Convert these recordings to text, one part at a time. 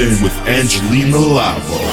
In with Angelina Lavo.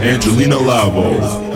Angelina Lavo.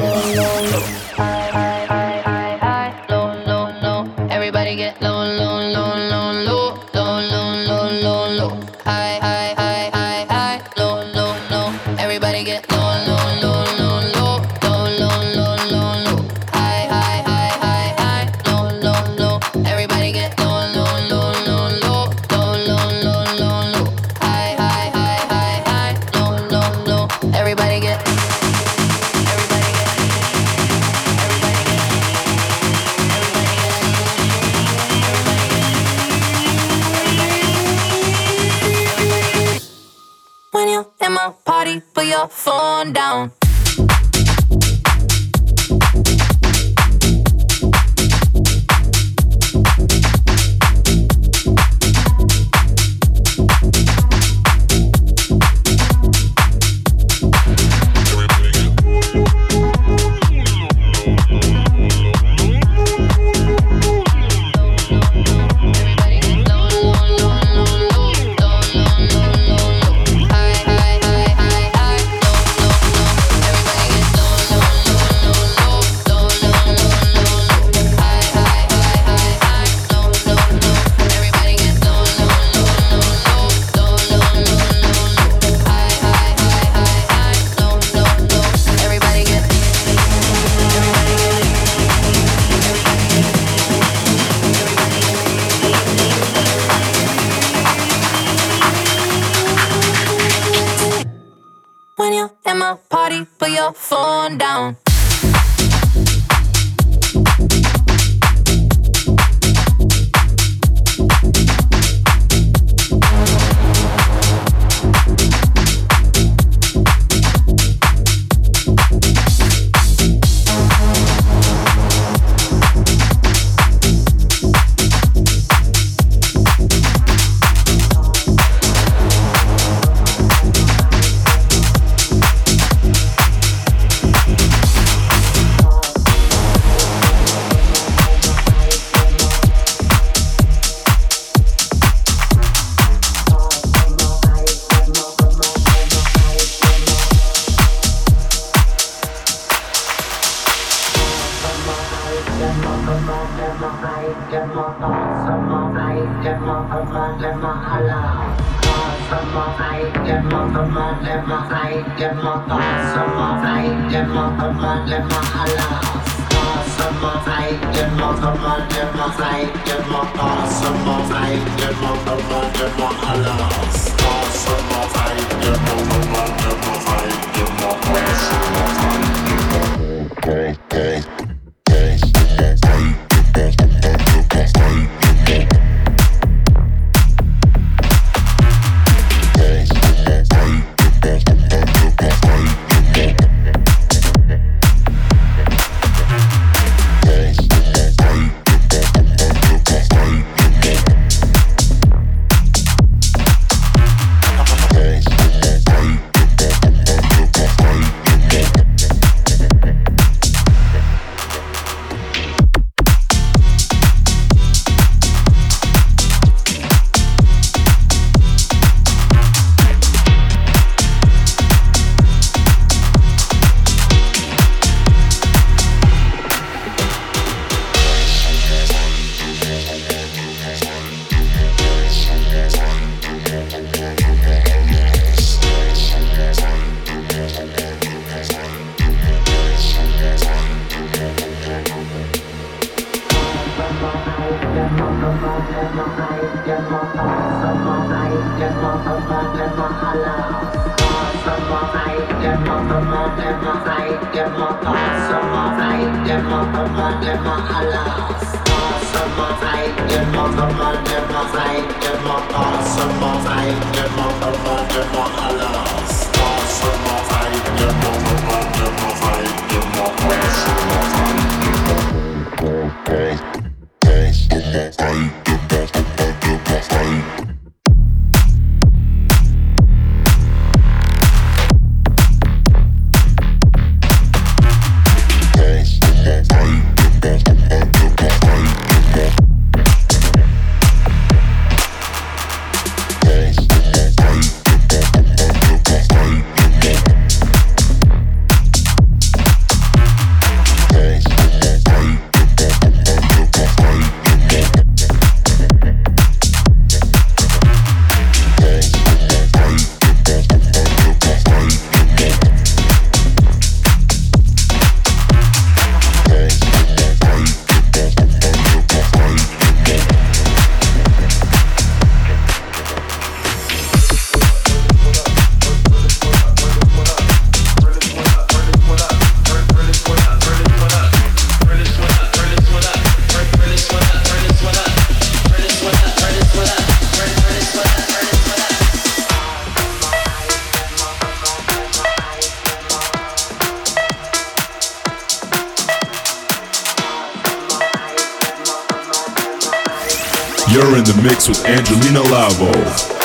Angelina Lavo.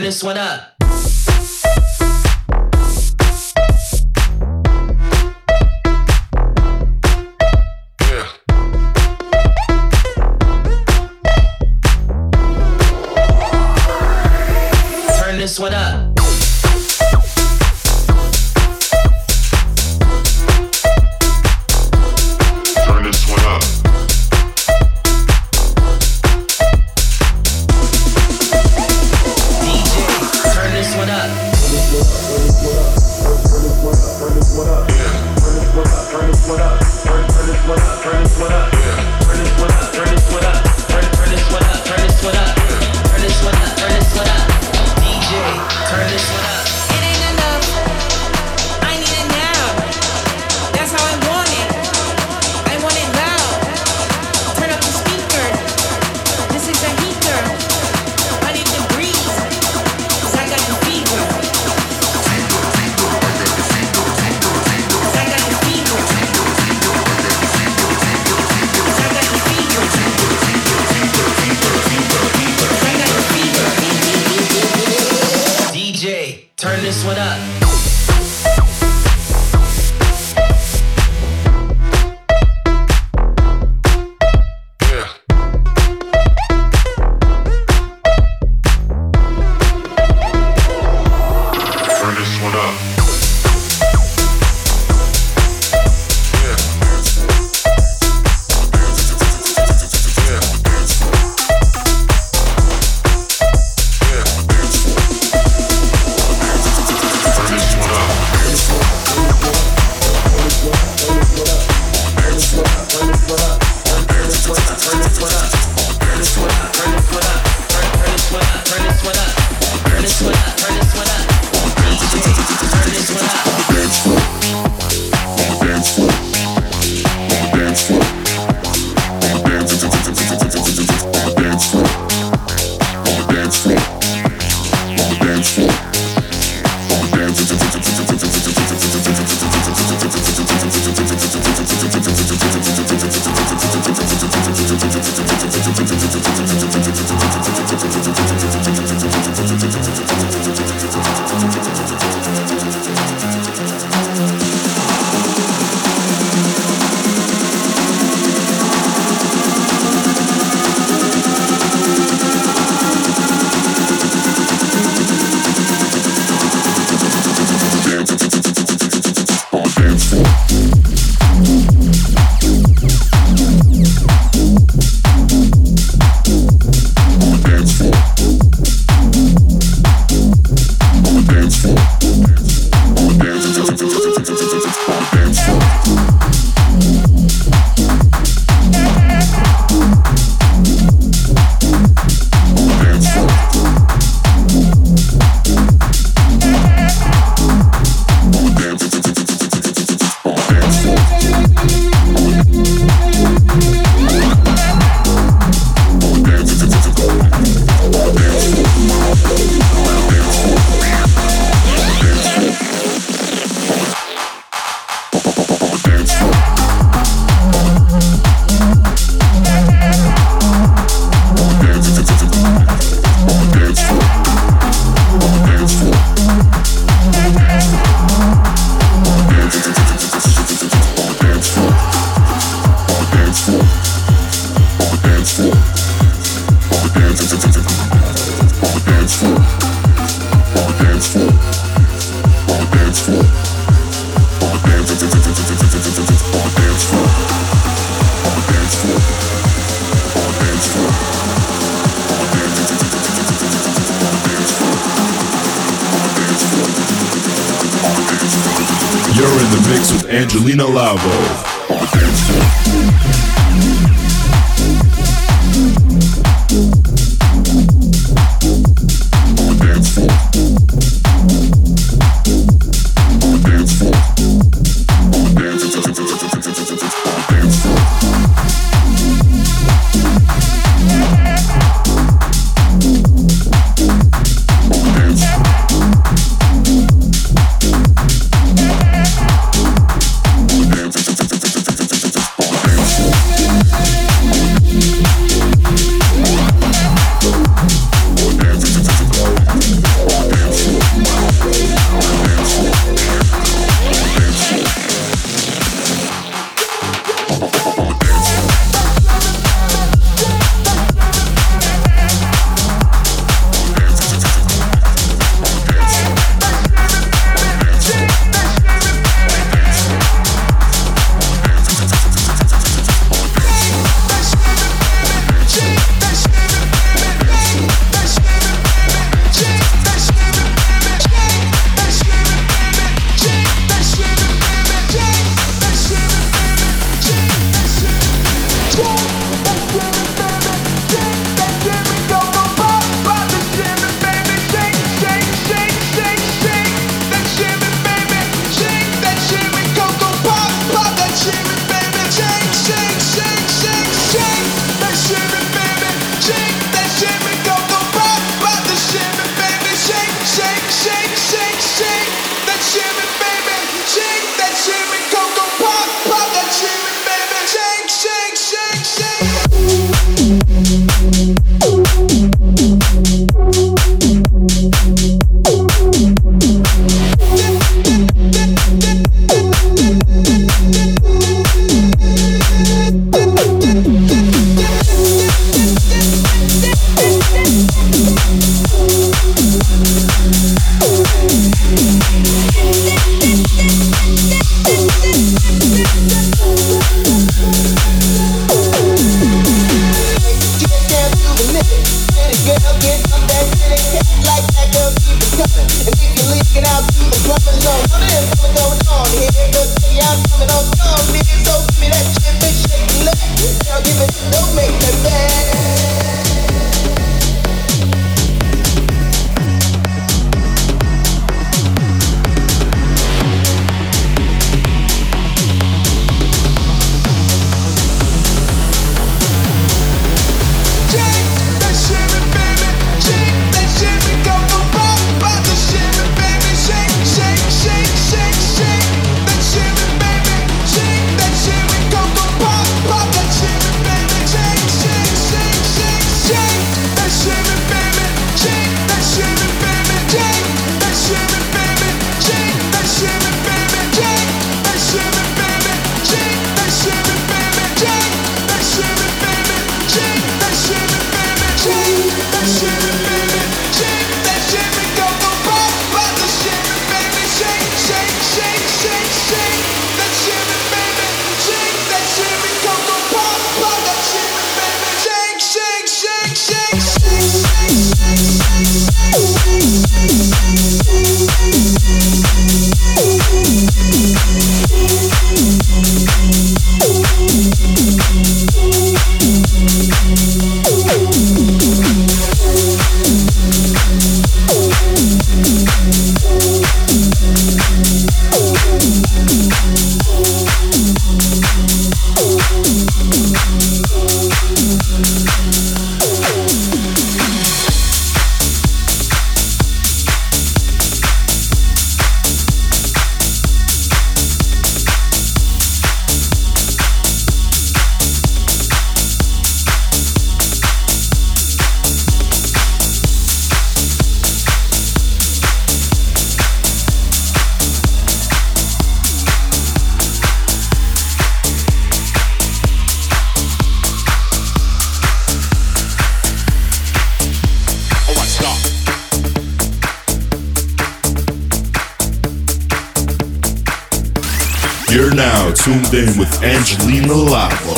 This one up. Angelina tuned in with Angelina Lavo.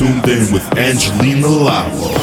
Tuned in with Angelina Lavo.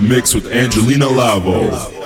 The mix with Angelina Lavo.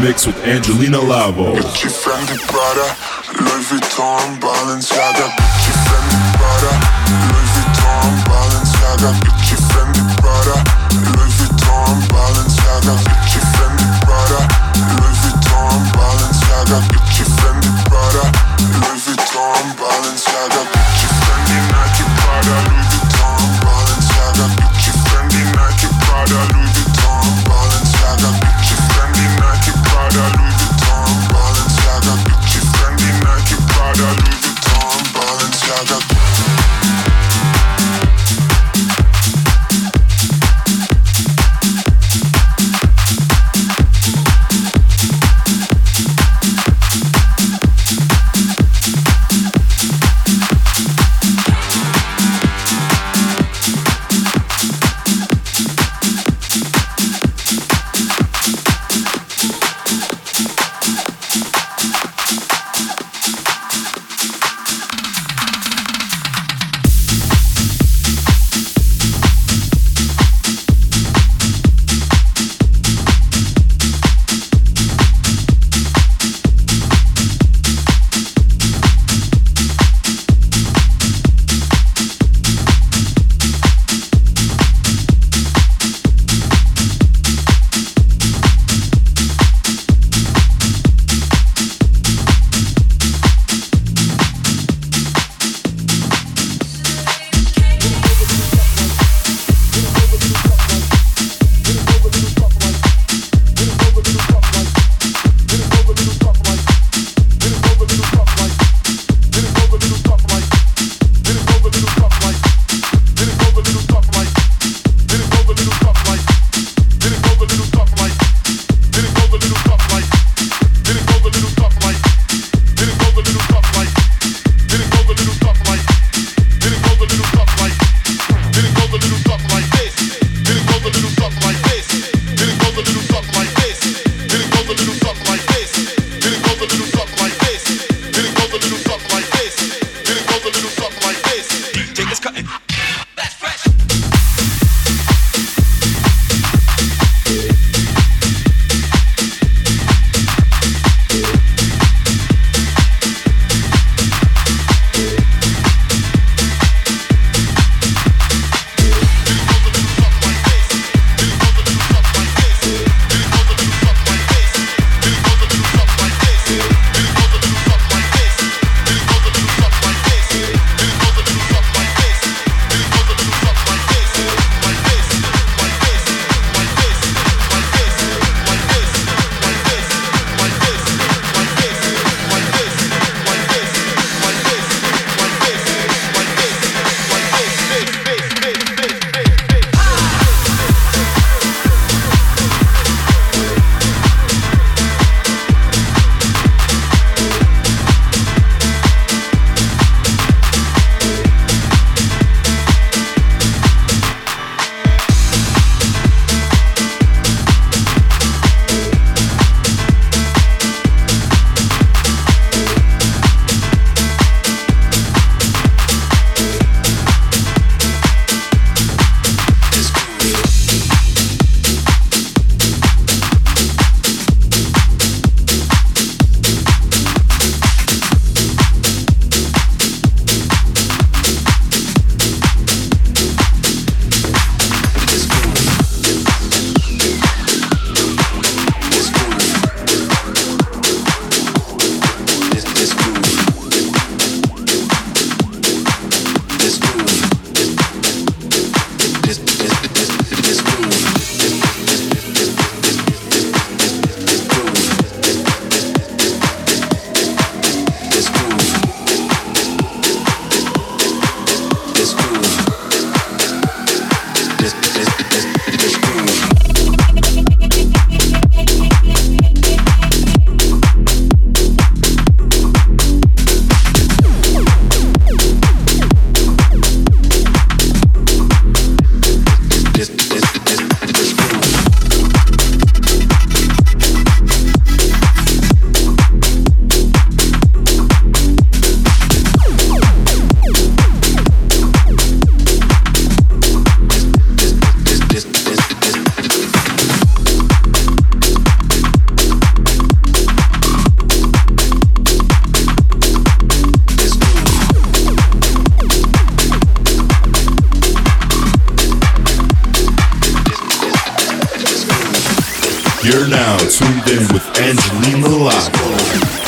Mix with Angelina Lavo. Gucci, Fendi, Prada, Louis Vuitton, Balenciaga. Gucci, Fendi, Prada, Louis Vuitton, Balenciaga. Gucci, Fendi, Prada, Louis Vuitton, Balenciaga. Gucci, Fendi, Prada, Louis Vuitton, Balenciaga. Gucci, Fendi, Prada, You're now tuned in with Angelina Lavo.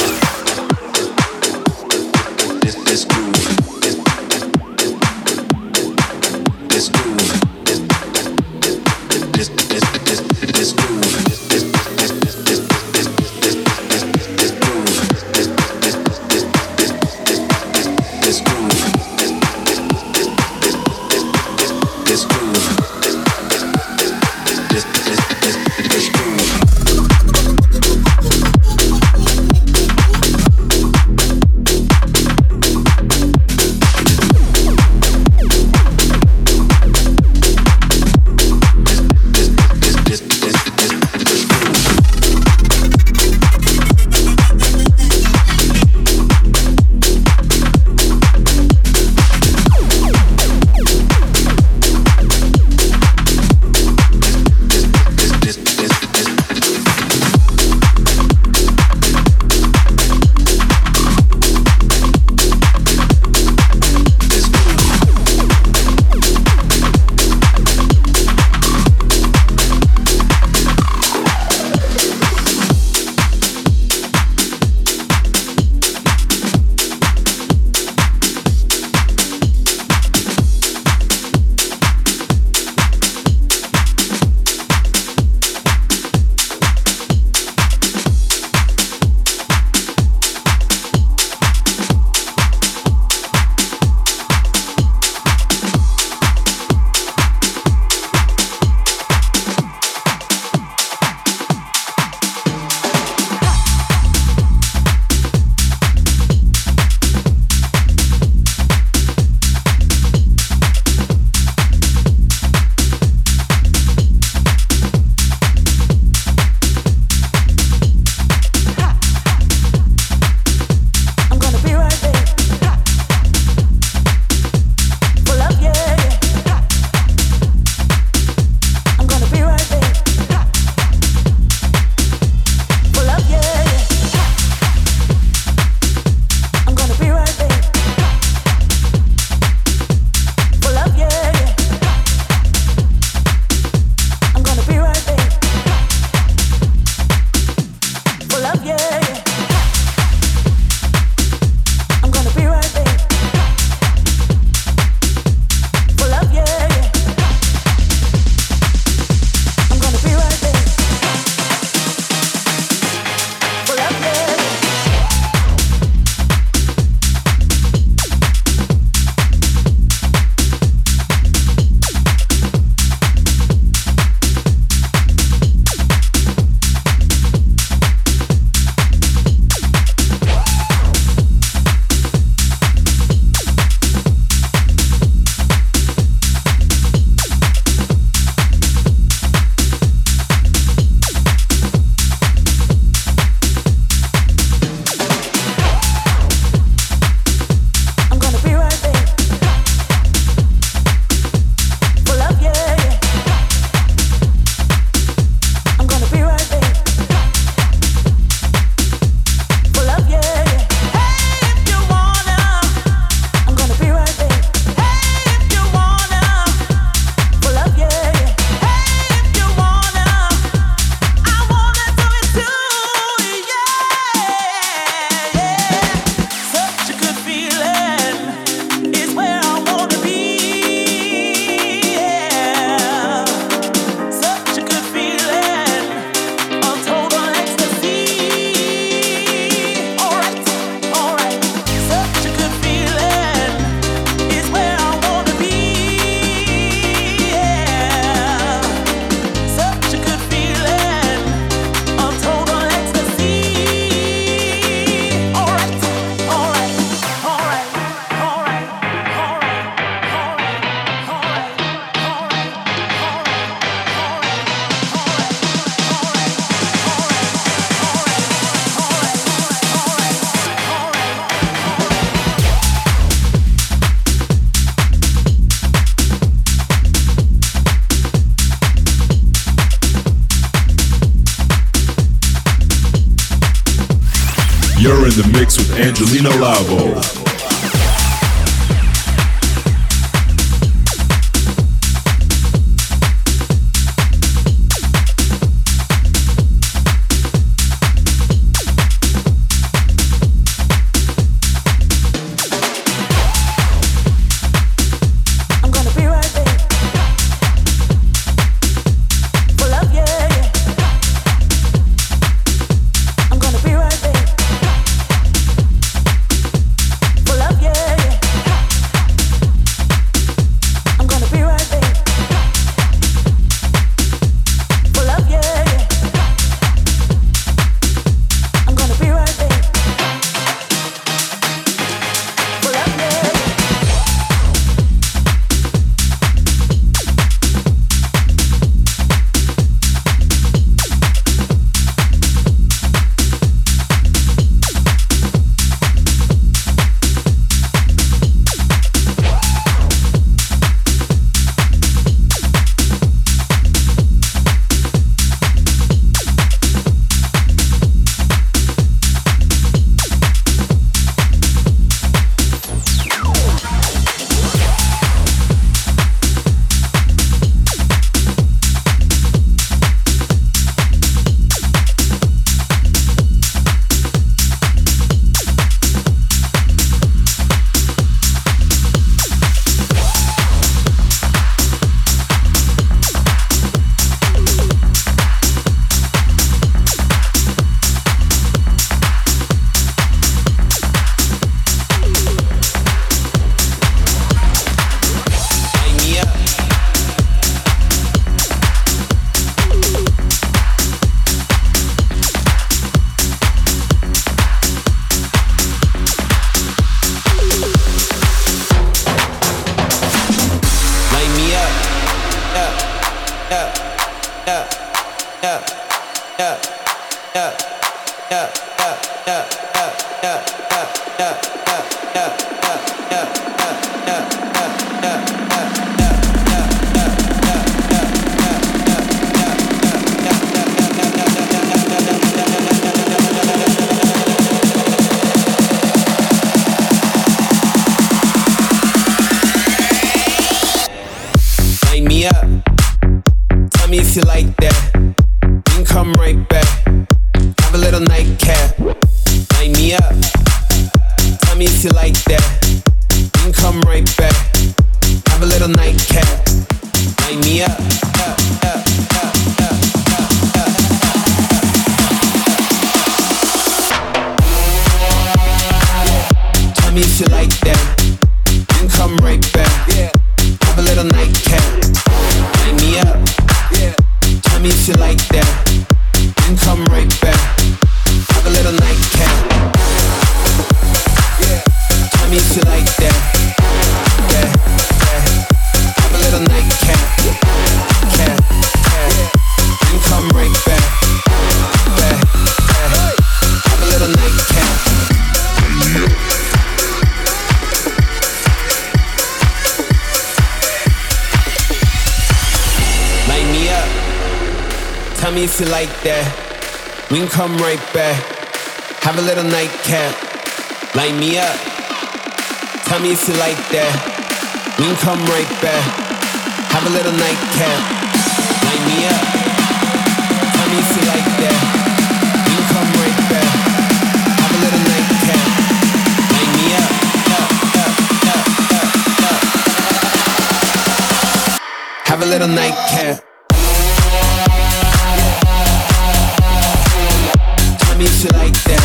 Lavo. Come right back. Have a little nightcap. Light me up. Tell me if you like that. We can come right back. Have a little nightcap. Light me up. Tell me if you like that. We can come right back. Have a little nightcap. Light me up. Have a little nightcap. You like that.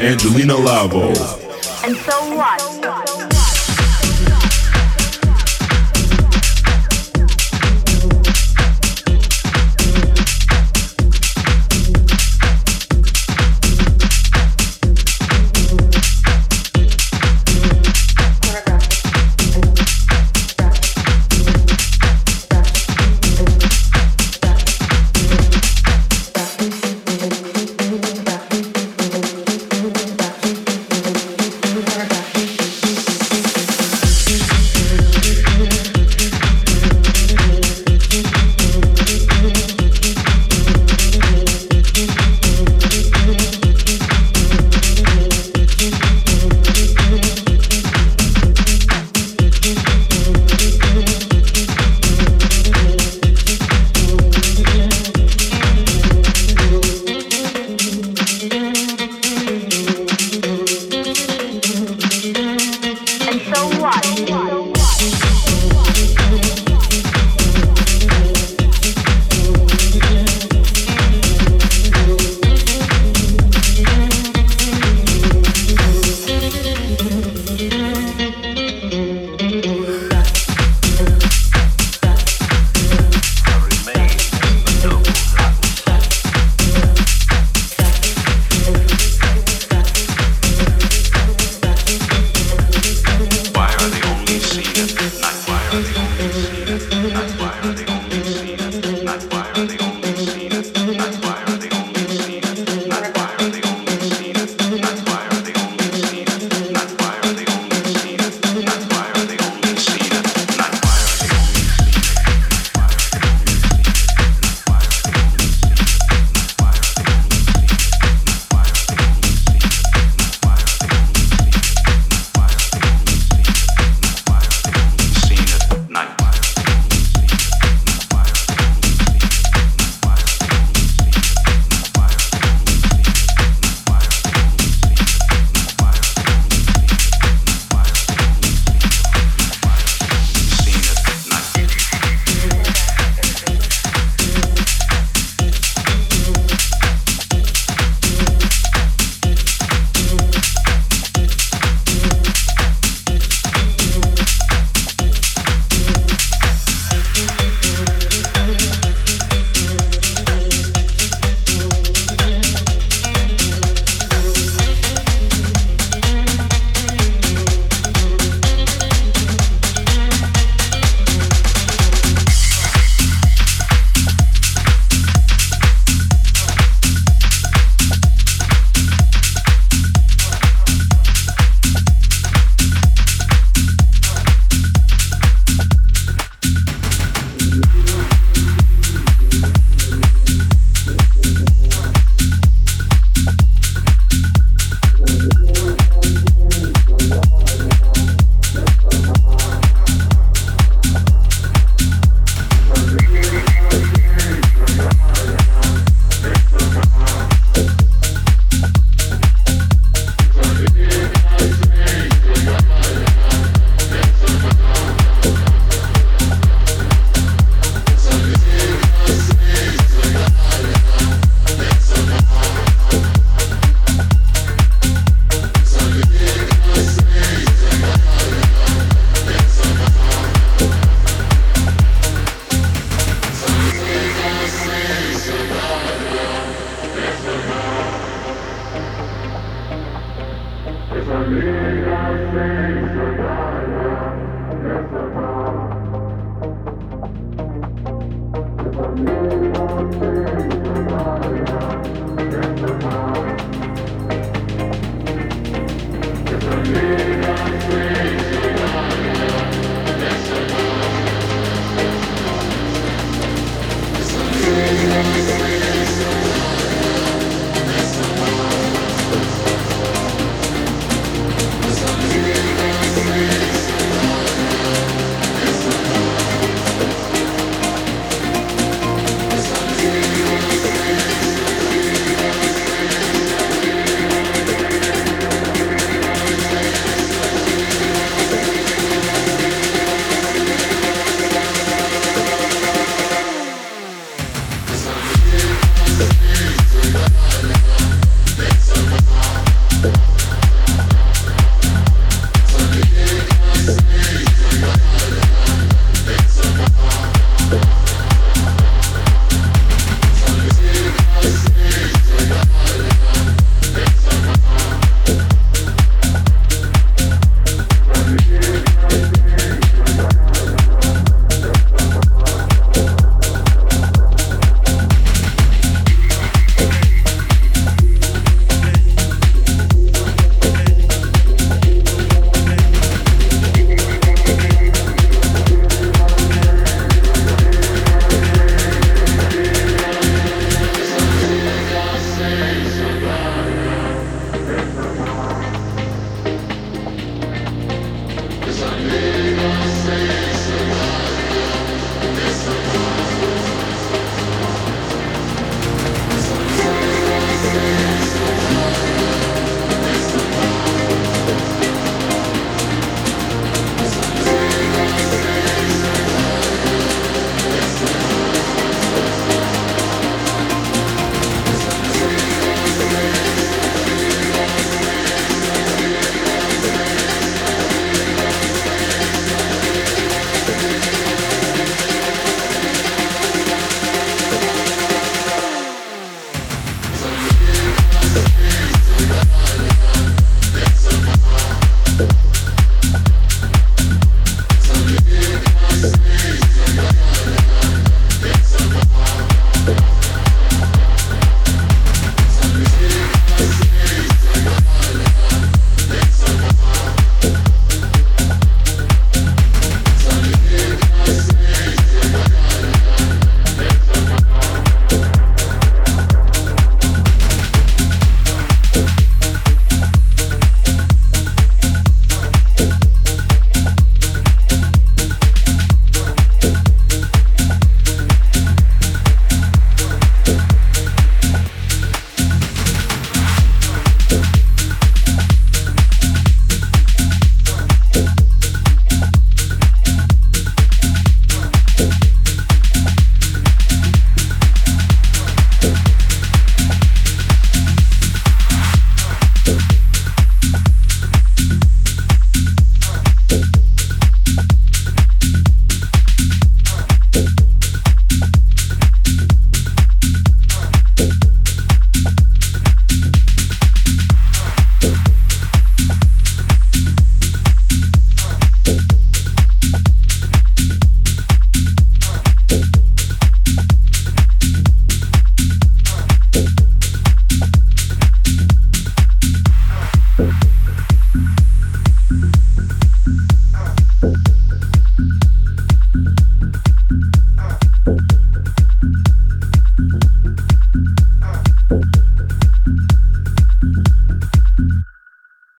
Angelina Lavo.